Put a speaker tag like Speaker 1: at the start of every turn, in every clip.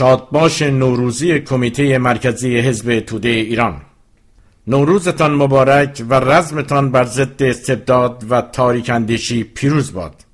Speaker 1: شادباش نوروزی کمیته مرکزی حزب توده ایران. نوروزتان مبارک و رزمتان بر ضد استبداد و تاریک اندیشی پیروز باد.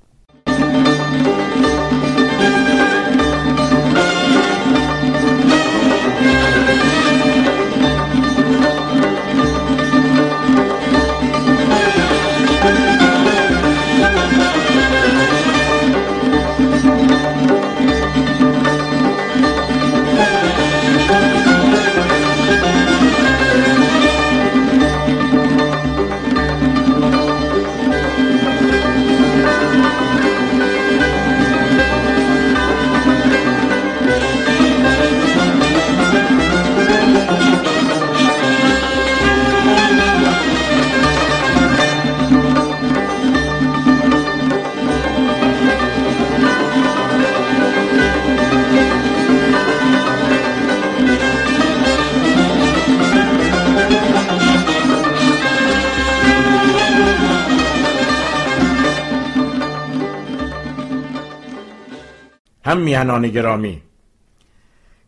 Speaker 1: هم میهنان گرامی.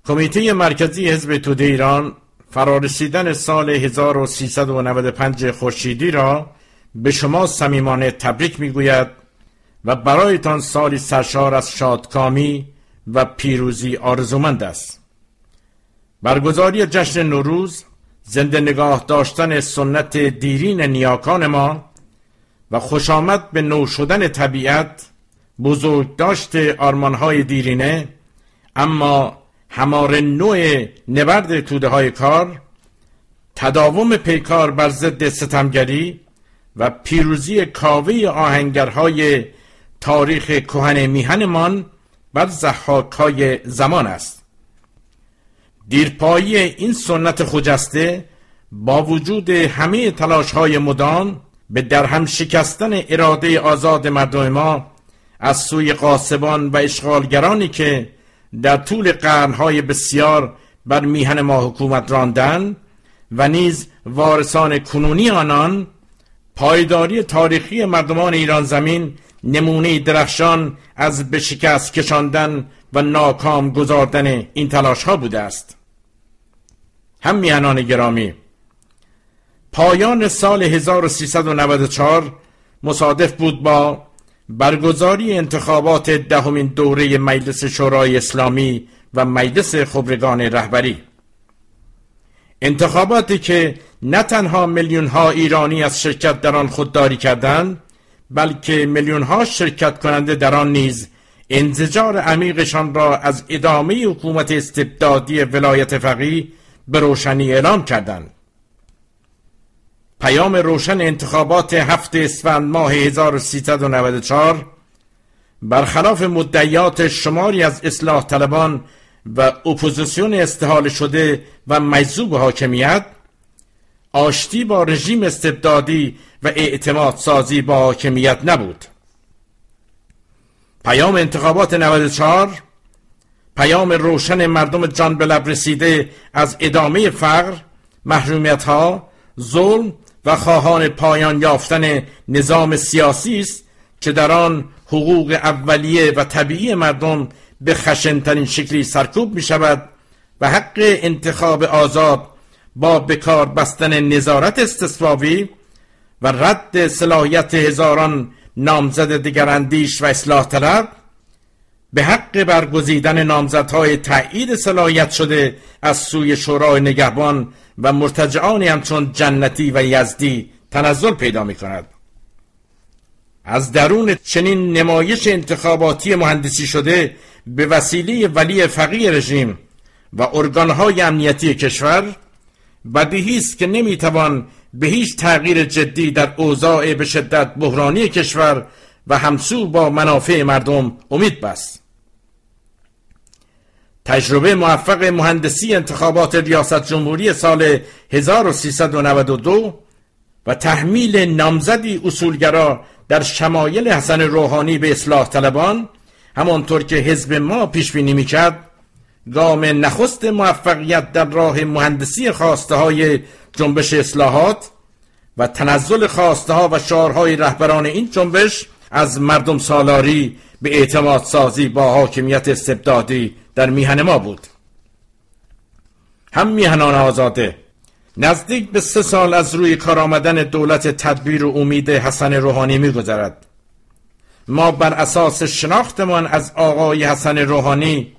Speaker 1: کمیته مرکزی حزب توده ایران فرارسیدن سال 1395 خورشیدی را به شما صمیمانه تبریک می‌گوید و برایتان سالی سرشار از شادکامی و پیروزی آرزومند است. برگزاری جشن نوروز زنده نگاه داشتن سنت دیرین نیاکان ما و خوش آمد به نو شدن طبیعت بزرگ داشت آرمانهای دیرینه اما همار نوع نبرد توده های کار تداوم پیکار بر ضد ستمگری و پیروزی کاوه آهنگرهای تاریخ کهن میهنمان بر زحاکهای زمان است. دیرپایی این سنت خجسته با وجود همه تلاش های مدام به درهم شکستن اراده آزاد مردم ما از سوی قاسبان و اشغالگرانی که در طول قرنهای بسیار بر میهن ما حکومت راندن و نیز وارثان کنونی آنان پایداری تاریخی مردمان ایران زمین نمونه درخشان از به شکست کشاندن و ناکام گذاردن این تلاش ها بوده است. هم میهنان گرامی پایان سال 1394 مصادف بود با برگزاری انتخابات دهمین دوره مجلس شورای اسلامی و مجلس خبرگان رهبری. انتخاباتی که نه تنها میلیون ها ایرانی از شرکت در آن خودداری کردند بلکه میلیون ها شرکت کننده در آن نیز انزجار عمیقشان را از ادامه حکومت استبدادی ولایت فقیه به روشنی اعلام کردند. پیام روشن انتخابات هفت اسفند ماه 1394 برخلاف مدعیات شماری از اصلاح طلبان و اپوزیسیون استحال شده و مجذوب حاکمیت آشتی با رژیم استبدادی و اعتماد سازی با حاکمیت نبود. پیام انتخابات 94 پیام روشن مردم جان به لب رسیده از ادامه فقر محرومیت ها ظلم و خواهان پایان یافتن نظام سیاسی است که در آن حقوق اولیه و طبیعی مردم به خشنترین شکلی سرکوب می شود و حق انتخاب آزاد با بکار بستن نظارت استثبابی و رد صلاحیت هزاران نامزد دیگراندیش و اصلاح طلب به حق برگزیدن نامزدهای تایید صلاحیت شده از سوی شورای نگهبان و مرتجعانی همچون جنتی و یزدی تنزل پیدا می کند از درون چنین نمایش انتخاباتی مهندسی شده به وسیله ولی فقیه رژیم و ارگانهای امنیتی کشور بدیهی است که نمی‌توان به هیچ تغییر جدی در اوضاع به شدت بحرانی کشور و همسو با منافع مردم امید بست. تجربه موفق مهندسی انتخابات ریاست جمهوری سال 1392 و تحمیل نامزدی اصولگرا در شمایل حسن روحانی به اصلاح طلبان همانطور که حزب ما پیش بینی می‌کرد گام نخست موفقیت در راه مهندسی خواسته های جنبش اصلاحات و تنزل خواسته ها و شعارهای رهبران این جنبش از مردم سالاری به اعتماد سازی با حاکمیت استبدادی در میهن ما بود. هم میهنان آزاده نزدیک به سه سال از روی کار آمدن دولت تدبیر و امید حسن روحانی میگذرد. ما بر اساس شناختمان از آقای حسن روحانی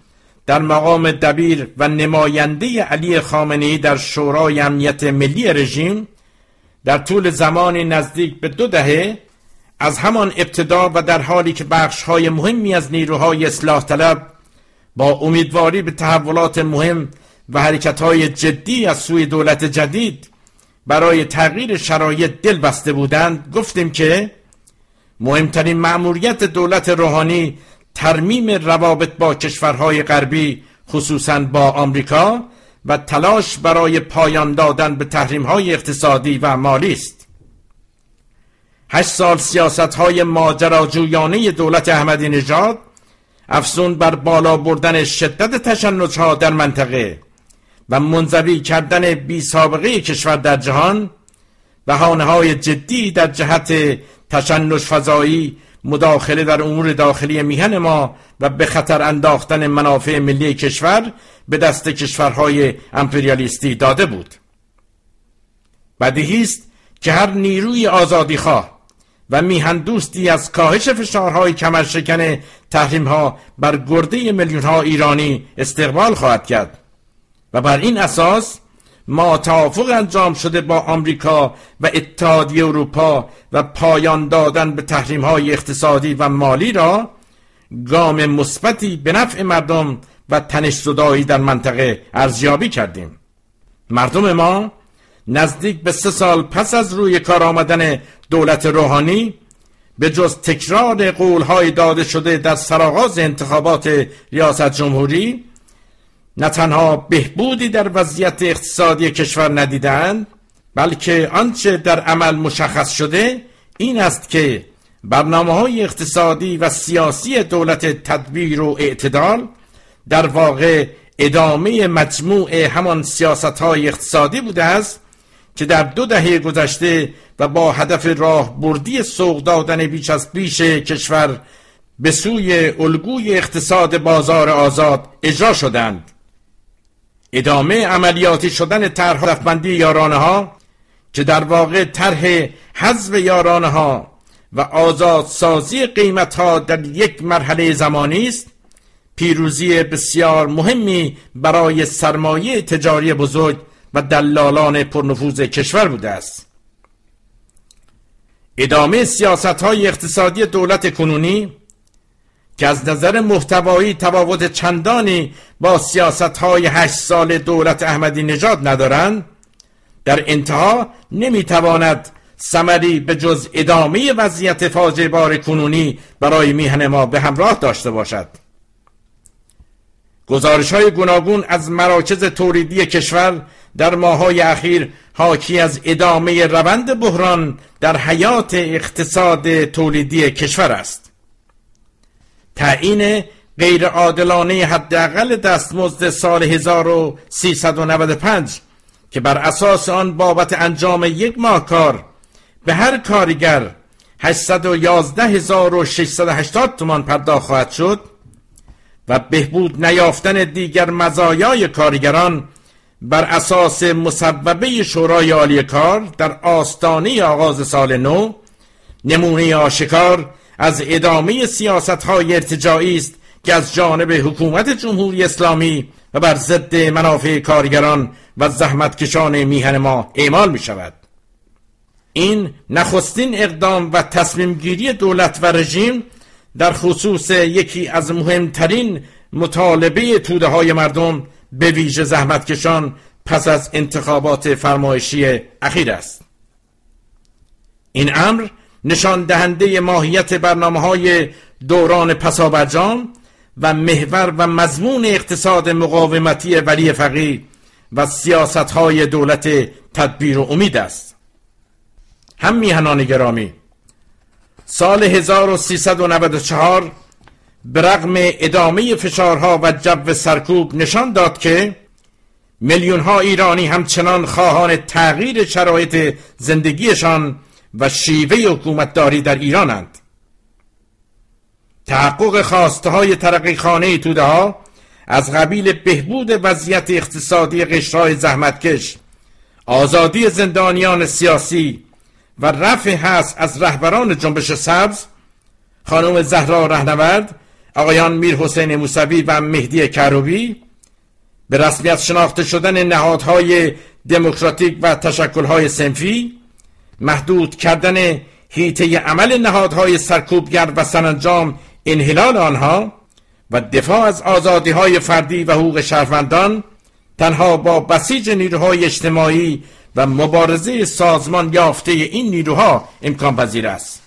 Speaker 1: در مقام دبیر و نماینده علی خامنه‌ای در شورای امنیت ملی رژیم در طول زمانی نزدیک به دو دهه از همان ابتدا و در حالی که بخش های مهمی از نیروهای اصلاح طلب با امیدواری به تحولات مهم و حرکت های جدی از سوی دولت جدید برای تغییر شرایط دل بسته بودند گفتیم که مهمترین مأموریت دولت روحانی ترمیم روابط با کشورهای غربی خصوصا با آمریکا و تلاش برای پایان دادن به تحریم های اقتصادی و مالی است. هشت سال سیاست های ماجراجویانه دولت احمدی نژاد افزون بر بالا بردن شدت تشنج ها در منطقه و منزوی کردن بی سابقه کشور در جهان بهانه های جدی در جهت تشنج فضایی مداخله در امور داخلی میهن ما و به خطر انداختن منافع ملی کشور به دست کشورهای امپریالیستی داده بود. بدیهی است که هر نیروی آزادیخواه و میهن دوستی از کاهش فشارهای کمرشکن تحریم ها بر گرده میلیون ها ایرانی استقبال خواهد کرد. و بر این اساس ما توافق انجام شده با آمریکا و اتحادیه اروپا و پایان دادن به تحریم های اقتصادی و مالی را گام مثبتی به نفع مردم و تنش زدایی در منطقه ارزیابی کردیم. مردم ما نزدیک به سه سال پس از روی کار آمدن دولت روحانی به جز تکرار قولهای داده شده در سرآغاز انتخابات ریاست جمهوری نه تنها بهبودی در وضعیت اقتصادی کشور ندیدند بلکه آنچه در عمل مشخص شده این است که برنامه های اقتصادی و سیاسی دولت تدبیر و اعتدال در واقع ادامه مجموع همان سیاست های اقتصادی بوده است که در دو دهه گذشته و با هدف راه بردی سوق دادن بیش از بیش کشور به سوی الگوی اقتصاد بازار آزاد اجرا شدند. ادامه عملیاتی شدن طرح هدفمندی یارانه ها که در واقع طرح حذف یارانه ها و آزاد سازی قیمت ها در یک مرحله زمانی است پیروزی بسیار مهمی برای سرمایه تجاری بزرگ و دلالان پرنفوذ کشور بوده است. ادامه سیاست های اقتصادی دولت کنونی که از نظر محتوایی تفاوت چندانی با سیاست های هشت سال دولت احمدی نژاد ندارند در انتها نمی‌تواند سمری به جز ادامه وضعیت فاجعه بار کنونی برای میهن ما به همراه داشته باشد. گزارش های گوناگون از مراکز تولیدی کشور در ماهای اخیر حاکی از ادامه روند بحران در حیات اقتصاد تولیدی کشور است. تعیین غیر عادلانه حداقل دستمزد سال 1395 که بر اساس آن بابت انجام یک ماه کار به هر کارگر 811680 تومان پرداخت خواهد شد و بهبود نیافتن دیگر مزایای کارگران بر اساس مصوبه شورای عالی کار در آستانه آغاز سال نو نمونه آشکار از ادامه سیاست های ارتجاعی است که از جانب حکومت جمهوری اسلامی و بر ضد منافع کارگران و زحمتکشان میهن ما اعمال می شود این نخستین اقدام و تصمیم گیری دولت و رژیم در خصوص یکی از مهمترین مطالبه توده های مردم به ویژه زحمتکشان پس از انتخابات فرمایشی اخیر است. این امر نشان دهنده ماهیت برنامه های دوران پسابرجام و محور و مضمون اقتصاد مقاومتی ولی فقیر و سیاست های دولت تدبیر و امید است. هم میهنان گرامی سال 1394 به رغم ادامه فشارها و جو سرکوب نشان داد که میلیون ها ایرانی همچنان خواهان تغییر شرایط زندگیشان و شیوه حکومتداری در ایرانند. تحقق خواسته های ترقی خانه توده ها از قبیل بهبود وضعیت اقتصادی قشرهای زحمتکش آزادی زندانیان سیاسی و رفع هست از رهبران جنبش سبز خانم زهرا رهنورد آقایان میر حسین موسوی و مهدی کروبی به رسمیت شناخته شدن نهادهای دموکراتیک و تشکلهای سنفی محدود کردن هیته عمل نهادهای سرکوبگر و سرانجام انحلال آنها و دفاع از آزادی های فردی و حقوق شهروندان تنها با بسیج نیروهای اجتماعی و مبارزه سازمان یافته این نیروها امکان پذیر است.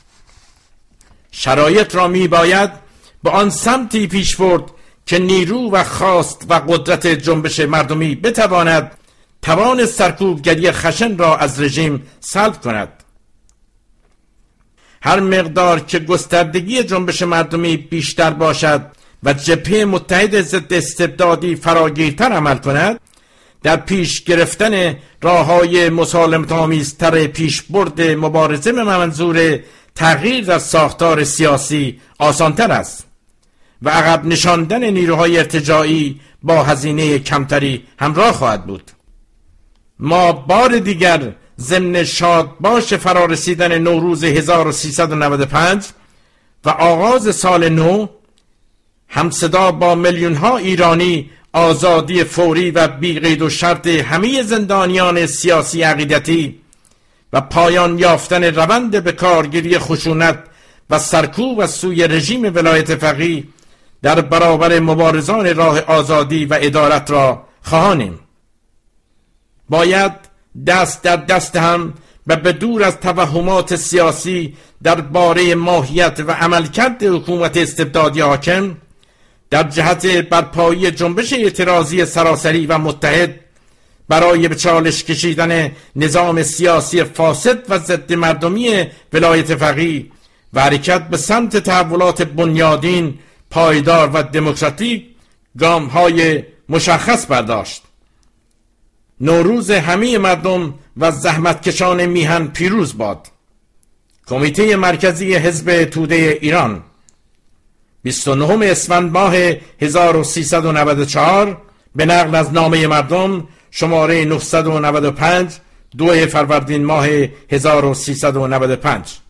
Speaker 1: شرایط را می باید به آن سمتی پیش برد که نیرو و خواست و قدرت جنبش مردمی بتواند توان سرکوبگری خشن را از رژیم سلب کند. هر مقدار که گستردگی جنبش مردمی بیشتر باشد و جبهه متحد ضد استبدادی فراگیرتر عمل کند در پیش گرفتن راه های مسالمت آمیزتر پیش برد مبارزه به منظور تغییر در ساختار سیاسی آسانتر است. و عقب نشاندن نیروهای ارتجاعی با هزینه کمتری همراه خواهد بود. ما بار دیگر ضمن باش فرارسیدن نوروز 1395 و آغاز سال نو همصدا با میلیون ها ایرانی آزادی فوری و بیقید و شرط همه زندانیان سیاسی عقیدتی و پایان یافتن روند به کارگیری خشونت و سرکوب از سوی رژیم ولایت فقیه در برابر مبارزان راه آزادی و ادارت را خواهانیم. باید دست در دست هم و به دور از توهمات سیاسی در باره ماهیت و عملکرد حکومت استبدادی حاکم در جهت برپایی جنبش اعتراضی سراسری و متحد برای به چالش کشیدن نظام سیاسی فاسد و ضد مردمی ولایت فقیه و حرکت به سمت تحولات بنیادین پایدار و دموکراتیک گام های مشخص برداشت. نوروز همه مردم و زحمتکشان میهن پیروز باد. کمیته مرکزی حزب توده ایران. 29 اسفند ماه 1394 به نقل از نامه مردم شماره 995 دو فروردین ماه 1395